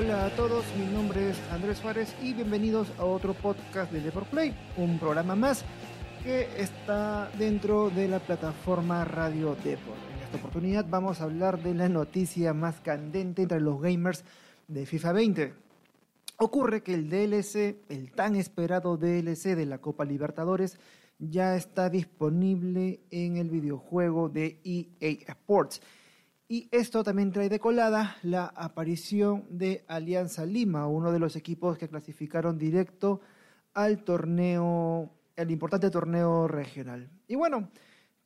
Hola a todos, mi nombre es Andrés Suárez y bienvenidos a otro podcast de Deport Play, un programa más que está dentro de la plataforma Radio Deport. En esta oportunidad vamos a hablar de la noticia más candente entre los gamers de FIFA 20. Ocurre que el DLC, el tan esperado DLC de la Copa Libertadores, ya está disponible en el videojuego de EA Sports y esto también trae de colada la aparición de Alianza Lima, uno de los equipos que clasificaron directo al torneo, el importante torneo regional. Y bueno,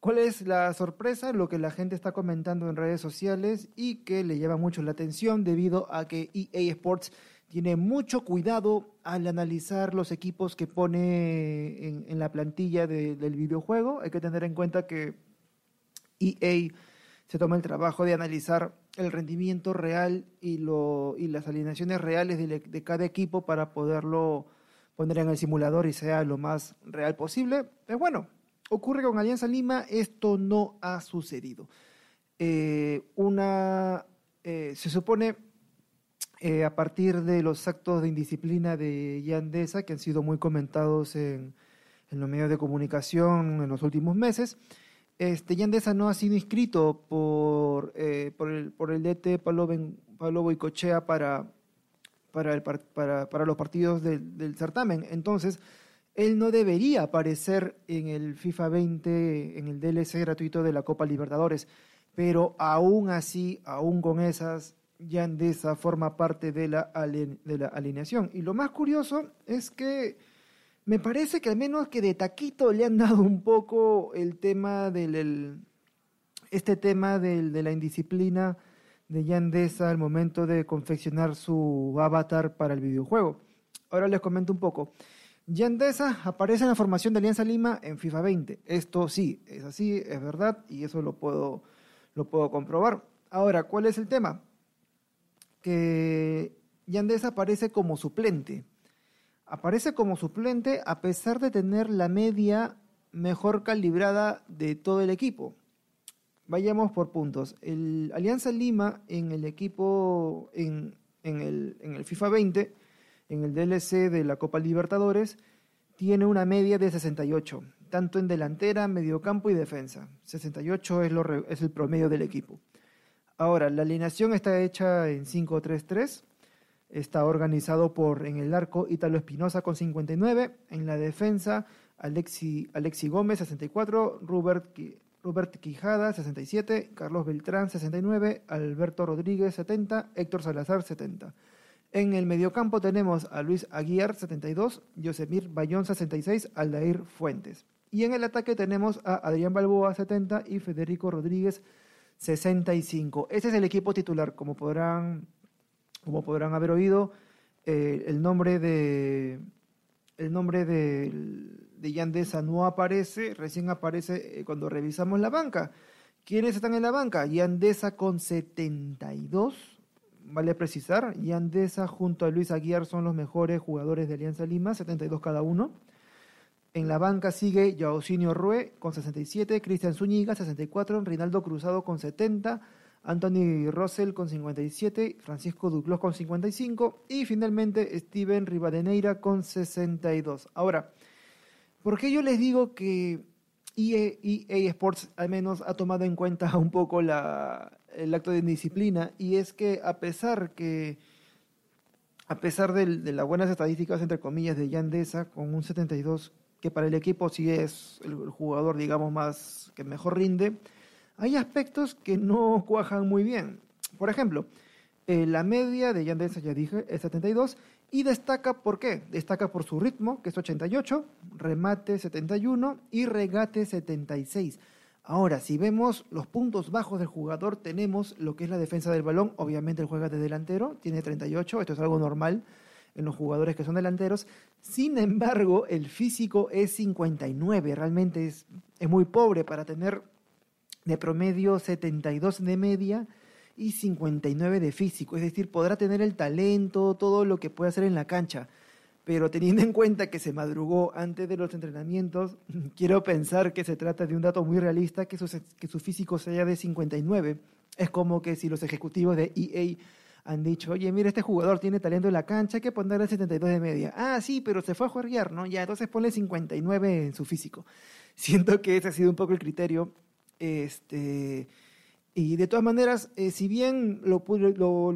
¿cuál es la sorpresa? Lo que la gente está comentando en redes sociales y que le llama mucho la atención debido a que EA Sports tiene mucho cuidado al analizar los equipos que pone en, la plantilla del videojuego. Hay que tener en cuenta que EA se toma el trabajo de analizar el rendimiento real y, lo, y las alineaciones reales de, cada equipo para poderlo poner en el simulador y sea lo más real posible. Pues bueno, ocurre con Alianza Lima, esto no ha sucedido. Eh, una, eh, se supone eh, a partir de los actos de indisciplina de Yandesa, que han sido muy comentados en, en los medios de comunicación en los últimos meses, este, Yandesa no ha sido inscrito por, eh, por, el, por el DT Pablo, Pablo Boicochea para, para, el, para, para los partidos del, del, certamen. Entonces, él no debería aparecer en el FIFA 20, en el DLC gratuito de la Copa Libertadores. Pero aún así, aún con esas, Yandesa forma parte de la, de la alineación. Y lo más curioso es que me parece que al menos que de taquito le han dado un poco el tema del este tema del, de la indisciplina de Yandesa al momento de confeccionar su avatar para el videojuego. Ahora les comento un poco. Yandesa aparece en la formación de Alianza Lima en FIFA 20. Esto sí, es así, es verdad, y eso lo puedo, lo puedo comprobar. Ahora, ¿cuál es el tema? Que Yandesa aparece como suplente Aparece como suplente a pesar de tener la media mejor calibrada de todo el equipo. Vayamos por puntos. El Alianza Lima en el equipo, en, el, en el FIFA 20, en el DLC de la Copa Libertadores, tiene una media de 68, tanto en delantera, mediocampo y defensa. 68 es, lo, es el promedio del equipo. Ahora, la alineación está hecha en 5-3-3 Está organizado por en el arco Ítalo Espinosa con 59, en la defensa Alexi, Alexi Gómez 64, Robert, Robert Quijada 67, Carlos Beltrán 69, Alberto Rodríguez 70, Héctor Salazar 70. En el mediocampo tenemos a Luis Aguiar 72, Josemir Bayón 66, Aldair Fuentes. Y en el ataque tenemos a Adrián Balboa 70 y Federico Rodríguez 65. Este es el equipo titular, como podrán como podrán haber oído, eh, el nombre de el nombre de, de Yandesa no aparece, recién aparece eh, cuando revisamos la banca. ¿Quiénes están en la banca? Yandesa con 72, vale precisar. Yandesa junto a Luis Aguiar son los mejores jugadores de Alianza Lima, 72 cada uno. En la banca sigue Yaocinio Rue con 67, Cristian Zúñiga 64, Rinaldo Cruzado con 70, Anthony Russell con 57, Francisco Duclos con 55 y finalmente Steven Rivadeneira con 62. Ahora, ¿por qué yo les digo que EA, EA Sports al menos ha tomado en cuenta un poco la, el acto de disciplina? Y es que a pesar que a pesar de, las buenas estadísticas, entre comillas, de Yandesa, con un 72, que para el equipo sí es el jugador, digamos, más que mejor rinde, hay aspectos que no cuajan muy bien. Por ejemplo, eh, la media de Yandesa, ya dije, es 72 y destaca por qué. Destaca por su ritmo, que es 88, remate 71 y regate 76. Ahora, si vemos los puntos bajos del jugador, tenemos lo que es la defensa del balón. Obviamente el juega de delantero, tiene 38, esto es algo normal en los jugadores que son delanteros. Sin embargo, el físico es 59, realmente es muy pobre para tener de promedio 72 de media y 59 de físico. Es decir, podrá tener el talento, todo lo que puede hacer en la cancha. Pero teniendo en cuenta que se madrugó antes de los entrenamientos, quiero pensar que se trata de un dato muy realista, que su, que su físico sea de 59. Es como que si los ejecutivos de EA han dicho, oye, mira, este jugador tiene talento en la cancha, hay que ponerle 72 de media. Ah, sí, pero se fue a jugar, ¿no? Ya, entonces ponle 59 en su físico. Siento que ese ha sido un poco el criterio. Este, y de todas maneras, eh, si bien lo,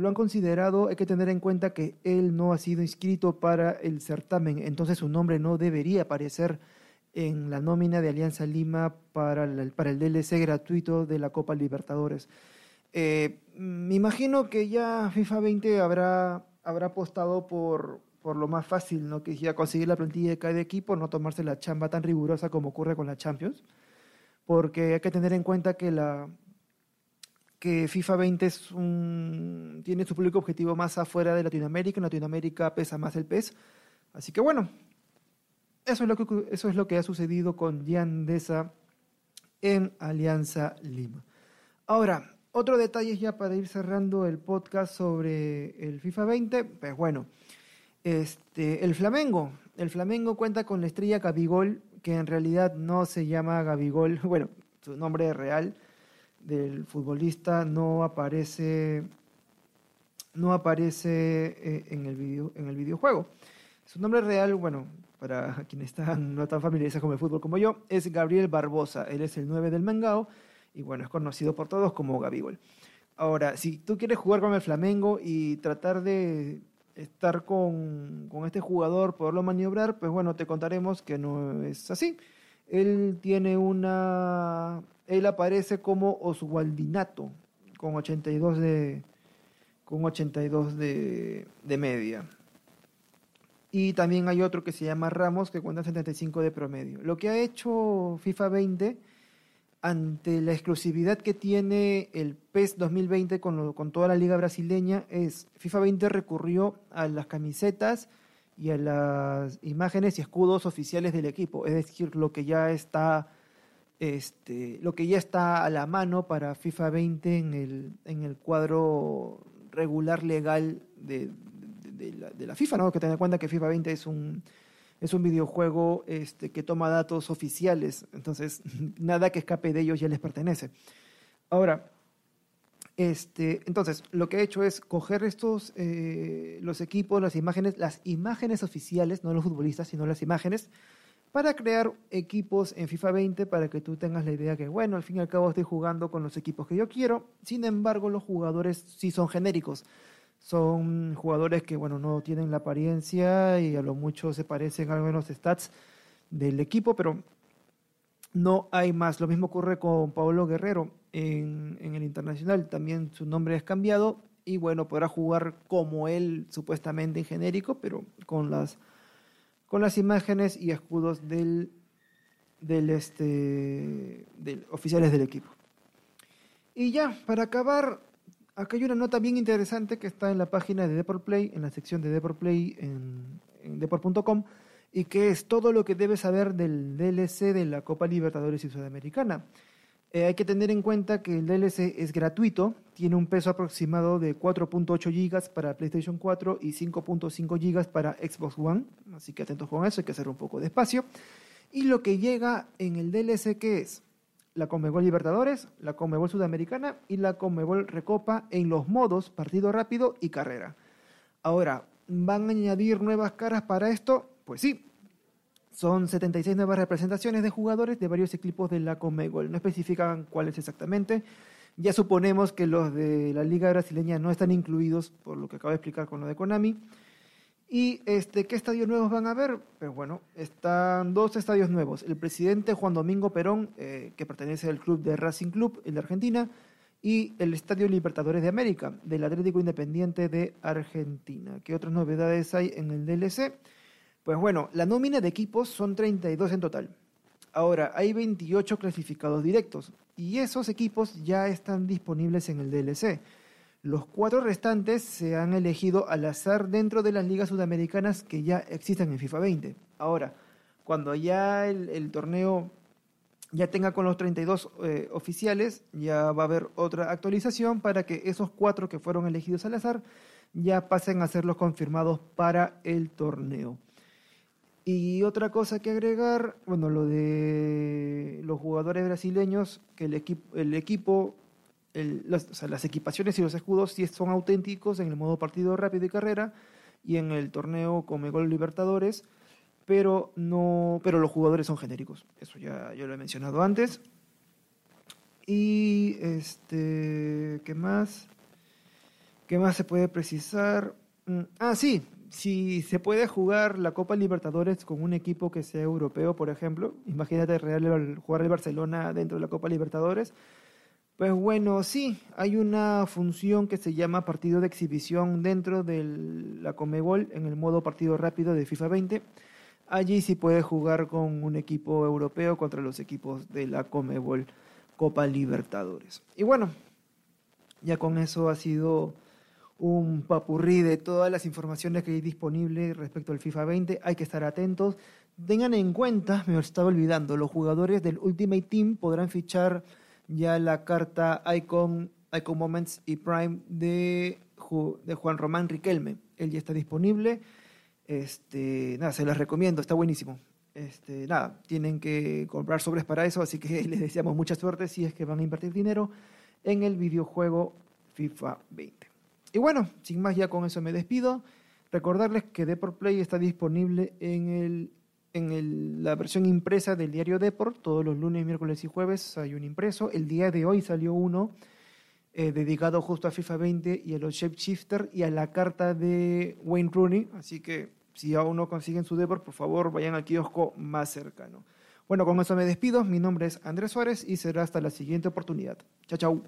han considerado, hay que tener en cuenta que él no ha sido inscrito para el certamen, entonces su nombre no debería aparecer en la nómina de Alianza Lima para el, para el DLC gratuito de la Copa Libertadores. Eh, me imagino que ya FIFA 20 habrá, apostado por, lo más fácil, ¿no? que ya conseguir la plantilla de cada equipo, no tomarse la chamba tan rigurosa como ocurre con la Champions, porque hay que tener en cuenta que la que FIFA 20 es un, tiene su público objetivo más afuera de Latinoamérica, en Latinoamérica pesa más el PES, así que bueno, eso es lo que, eso es lo que ha sucedido con Deza en Alianza Lima. Ahora, otro detalle ya para ir cerrando el podcast sobre el FIFA 20, pues bueno, este, el Flamengo. El Flamengo cuenta con la estrella Gabigol, que en realidad no se llama Gabigol, bueno, su nombre real del futbolista no aparece no aparece eh, en el video, en el videojuego. Su nombre real, bueno, para quienes están no tan familiarizados con el fútbol como yo, es Gabriel Barbosa. Él es el 9 del Mangao y bueno, es conocido por todos como Gabigol. Ahora, si tú quieres jugar con el Flamengo y tratar de estar con, con, este jugador, poderlo maniobrar, pues bueno, te contaremos que no es así. Él tiene una... Él aparece como Oswaldinato, con 82 de, con 82 de, de media. Y también hay otro que se llama Ramos, que cuenta 75 de promedio. Lo que ha hecho FIFA 20 ante la exclusividad que tiene el PES 2020 con, con toda la liga brasileña es FIFA 20 recurrió a las camisetas y a las imágenes y escudos oficiales del equipo, es decir, lo que ya está este, lo que ya está a la mano para FIFA 20 en el, en el cuadro regular legal de, de, la, de la FIFA, ¿no? Que tener en cuenta que FIFA 20 es un es un videojuego este, que toma datos oficiales, entonces nada que escape de ellos ya les pertenece. Ahora, este, entonces, lo que he hecho es coger estos, eh, los equipos, las imágenes, las imágenes oficiales, no los futbolistas, sino las imágenes, para crear equipos en FIFA 20 para que tú tengas la idea que, bueno, al fin y al cabo estoy jugando con los equipos que yo quiero, sin embargo, los jugadores sí son genéricos. Son jugadores que, bueno, no tienen la apariencia y a lo mucho se parecen a algunos stats del equipo, pero no hay más. Lo mismo ocurre con Pablo Guerrero en, en el Internacional. También su nombre es cambiado y, bueno, podrá jugar como él, supuestamente en genérico, pero con las, con las imágenes y escudos del, del, este, del oficiales del equipo. Y ya, para acabar, acá hay una nota bien interesante que está en la página de Deport Play, en la sección de Deport Play en, deport.com, y que es todo lo que debes saber del DLC de la Copa Libertadores y Sudamericana. Eh, hay que tener en cuenta que el DLC es gratuito, tiene un peso aproximado de 4.8 GB para PlayStation 4 y 5.5 GB para Xbox One, así que atentos con eso, hay que hacer un poco de espacio. Y lo que llega en el DLC, que es? La Conmebol Libertadores, la Conmebol Sudamericana y la Conmebol Recopa en los modos partido rápido y carrera. Ahora, ¿van a añadir nuevas caras para esto? Pues sí. Son 76 nuevas representaciones de jugadores de varios equipos de la Conmebol. No especifican cuáles exactamente. Ya suponemos que los de la Liga Brasileña no están incluidos, por lo que acabo de explicar con lo de Konami. ¿Y este, qué estadios nuevos van a haber? Pues bueno, están dos estadios nuevos. El presidente Juan Domingo Perón, eh, que pertenece al club de Racing Club, el de Argentina, y el Estadio Libertadores de América, del Atlético Independiente de Argentina. ¿Qué otras novedades hay en el DLC? Pues bueno, la nómina de equipos son 32 en total. Ahora, hay 28 clasificados directos y esos equipos ya están disponibles en el DLC. Los cuatro restantes se han elegido al azar dentro de las ligas sudamericanas que ya existen en FIFA 20. Ahora, cuando ya el, torneo ya tenga con los 32 eh, oficiales, ya va a haber otra actualización para que esos cuatro que fueron elegidos al azar ya pasen a ser los confirmados para el torneo. Y otra cosa que agregar, bueno, lo de los jugadores brasileños, que el, el equipo las equipaciones y los escudos sí son auténticos en el modo partido rápido y carrera y en el torneo Comegol Libertadores, pero no, pero los jugadores son genéricos. Eso ya yo lo he mencionado antes. Y este, ¿qué más? ¿Qué más se puede precisar? Mm, ah, sí, si se puede jugar la Copa Libertadores con un equipo que sea europeo, por ejemplo, imagínate jugar el Barcelona dentro de la Copa Libertadores, pues bueno, sí, hay una función que se llama partido de exhibición dentro de la Comebol en el modo partido rápido de FIFA 20. Allí sí puede jugar con un equipo europeo contra los equipos de la Comebol Copa Libertadores. Y bueno, ya con eso ha sido un papurrí de todas las informaciones que hay disponibles respecto al FIFA 20. Hay que estar atentos. Tengan en cuenta, me estaba olvidando, los jugadores del Ultimate Team podrán fichar ya la carta Icon, Icon Moments y Prime de, de Juan Román Riquelme. Él ya está disponible. Este, nada, se los recomiendo, está buenísimo. Este, nada, tienen que comprar sobres para eso, así que les deseamos mucha suerte si es que van a invertir dinero en el videojuego FIFA 20. Y bueno, sin más ya con eso me despido. Recordarles que Deport Play está disponible en el en la versión impresa del diario Deport, todos los lunes, miércoles y jueves hay un impreso. El día de hoy salió uno eh, dedicado justo a FIFA 20 y a los Shifter y a la carta de Wayne Rooney. Así que si aún no consiguen su Deport, por favor vayan al kiosco más cercano. Bueno, con eso me despido. Mi nombre es Andrés Suárez y será hasta la siguiente oportunidad. Chao, chao.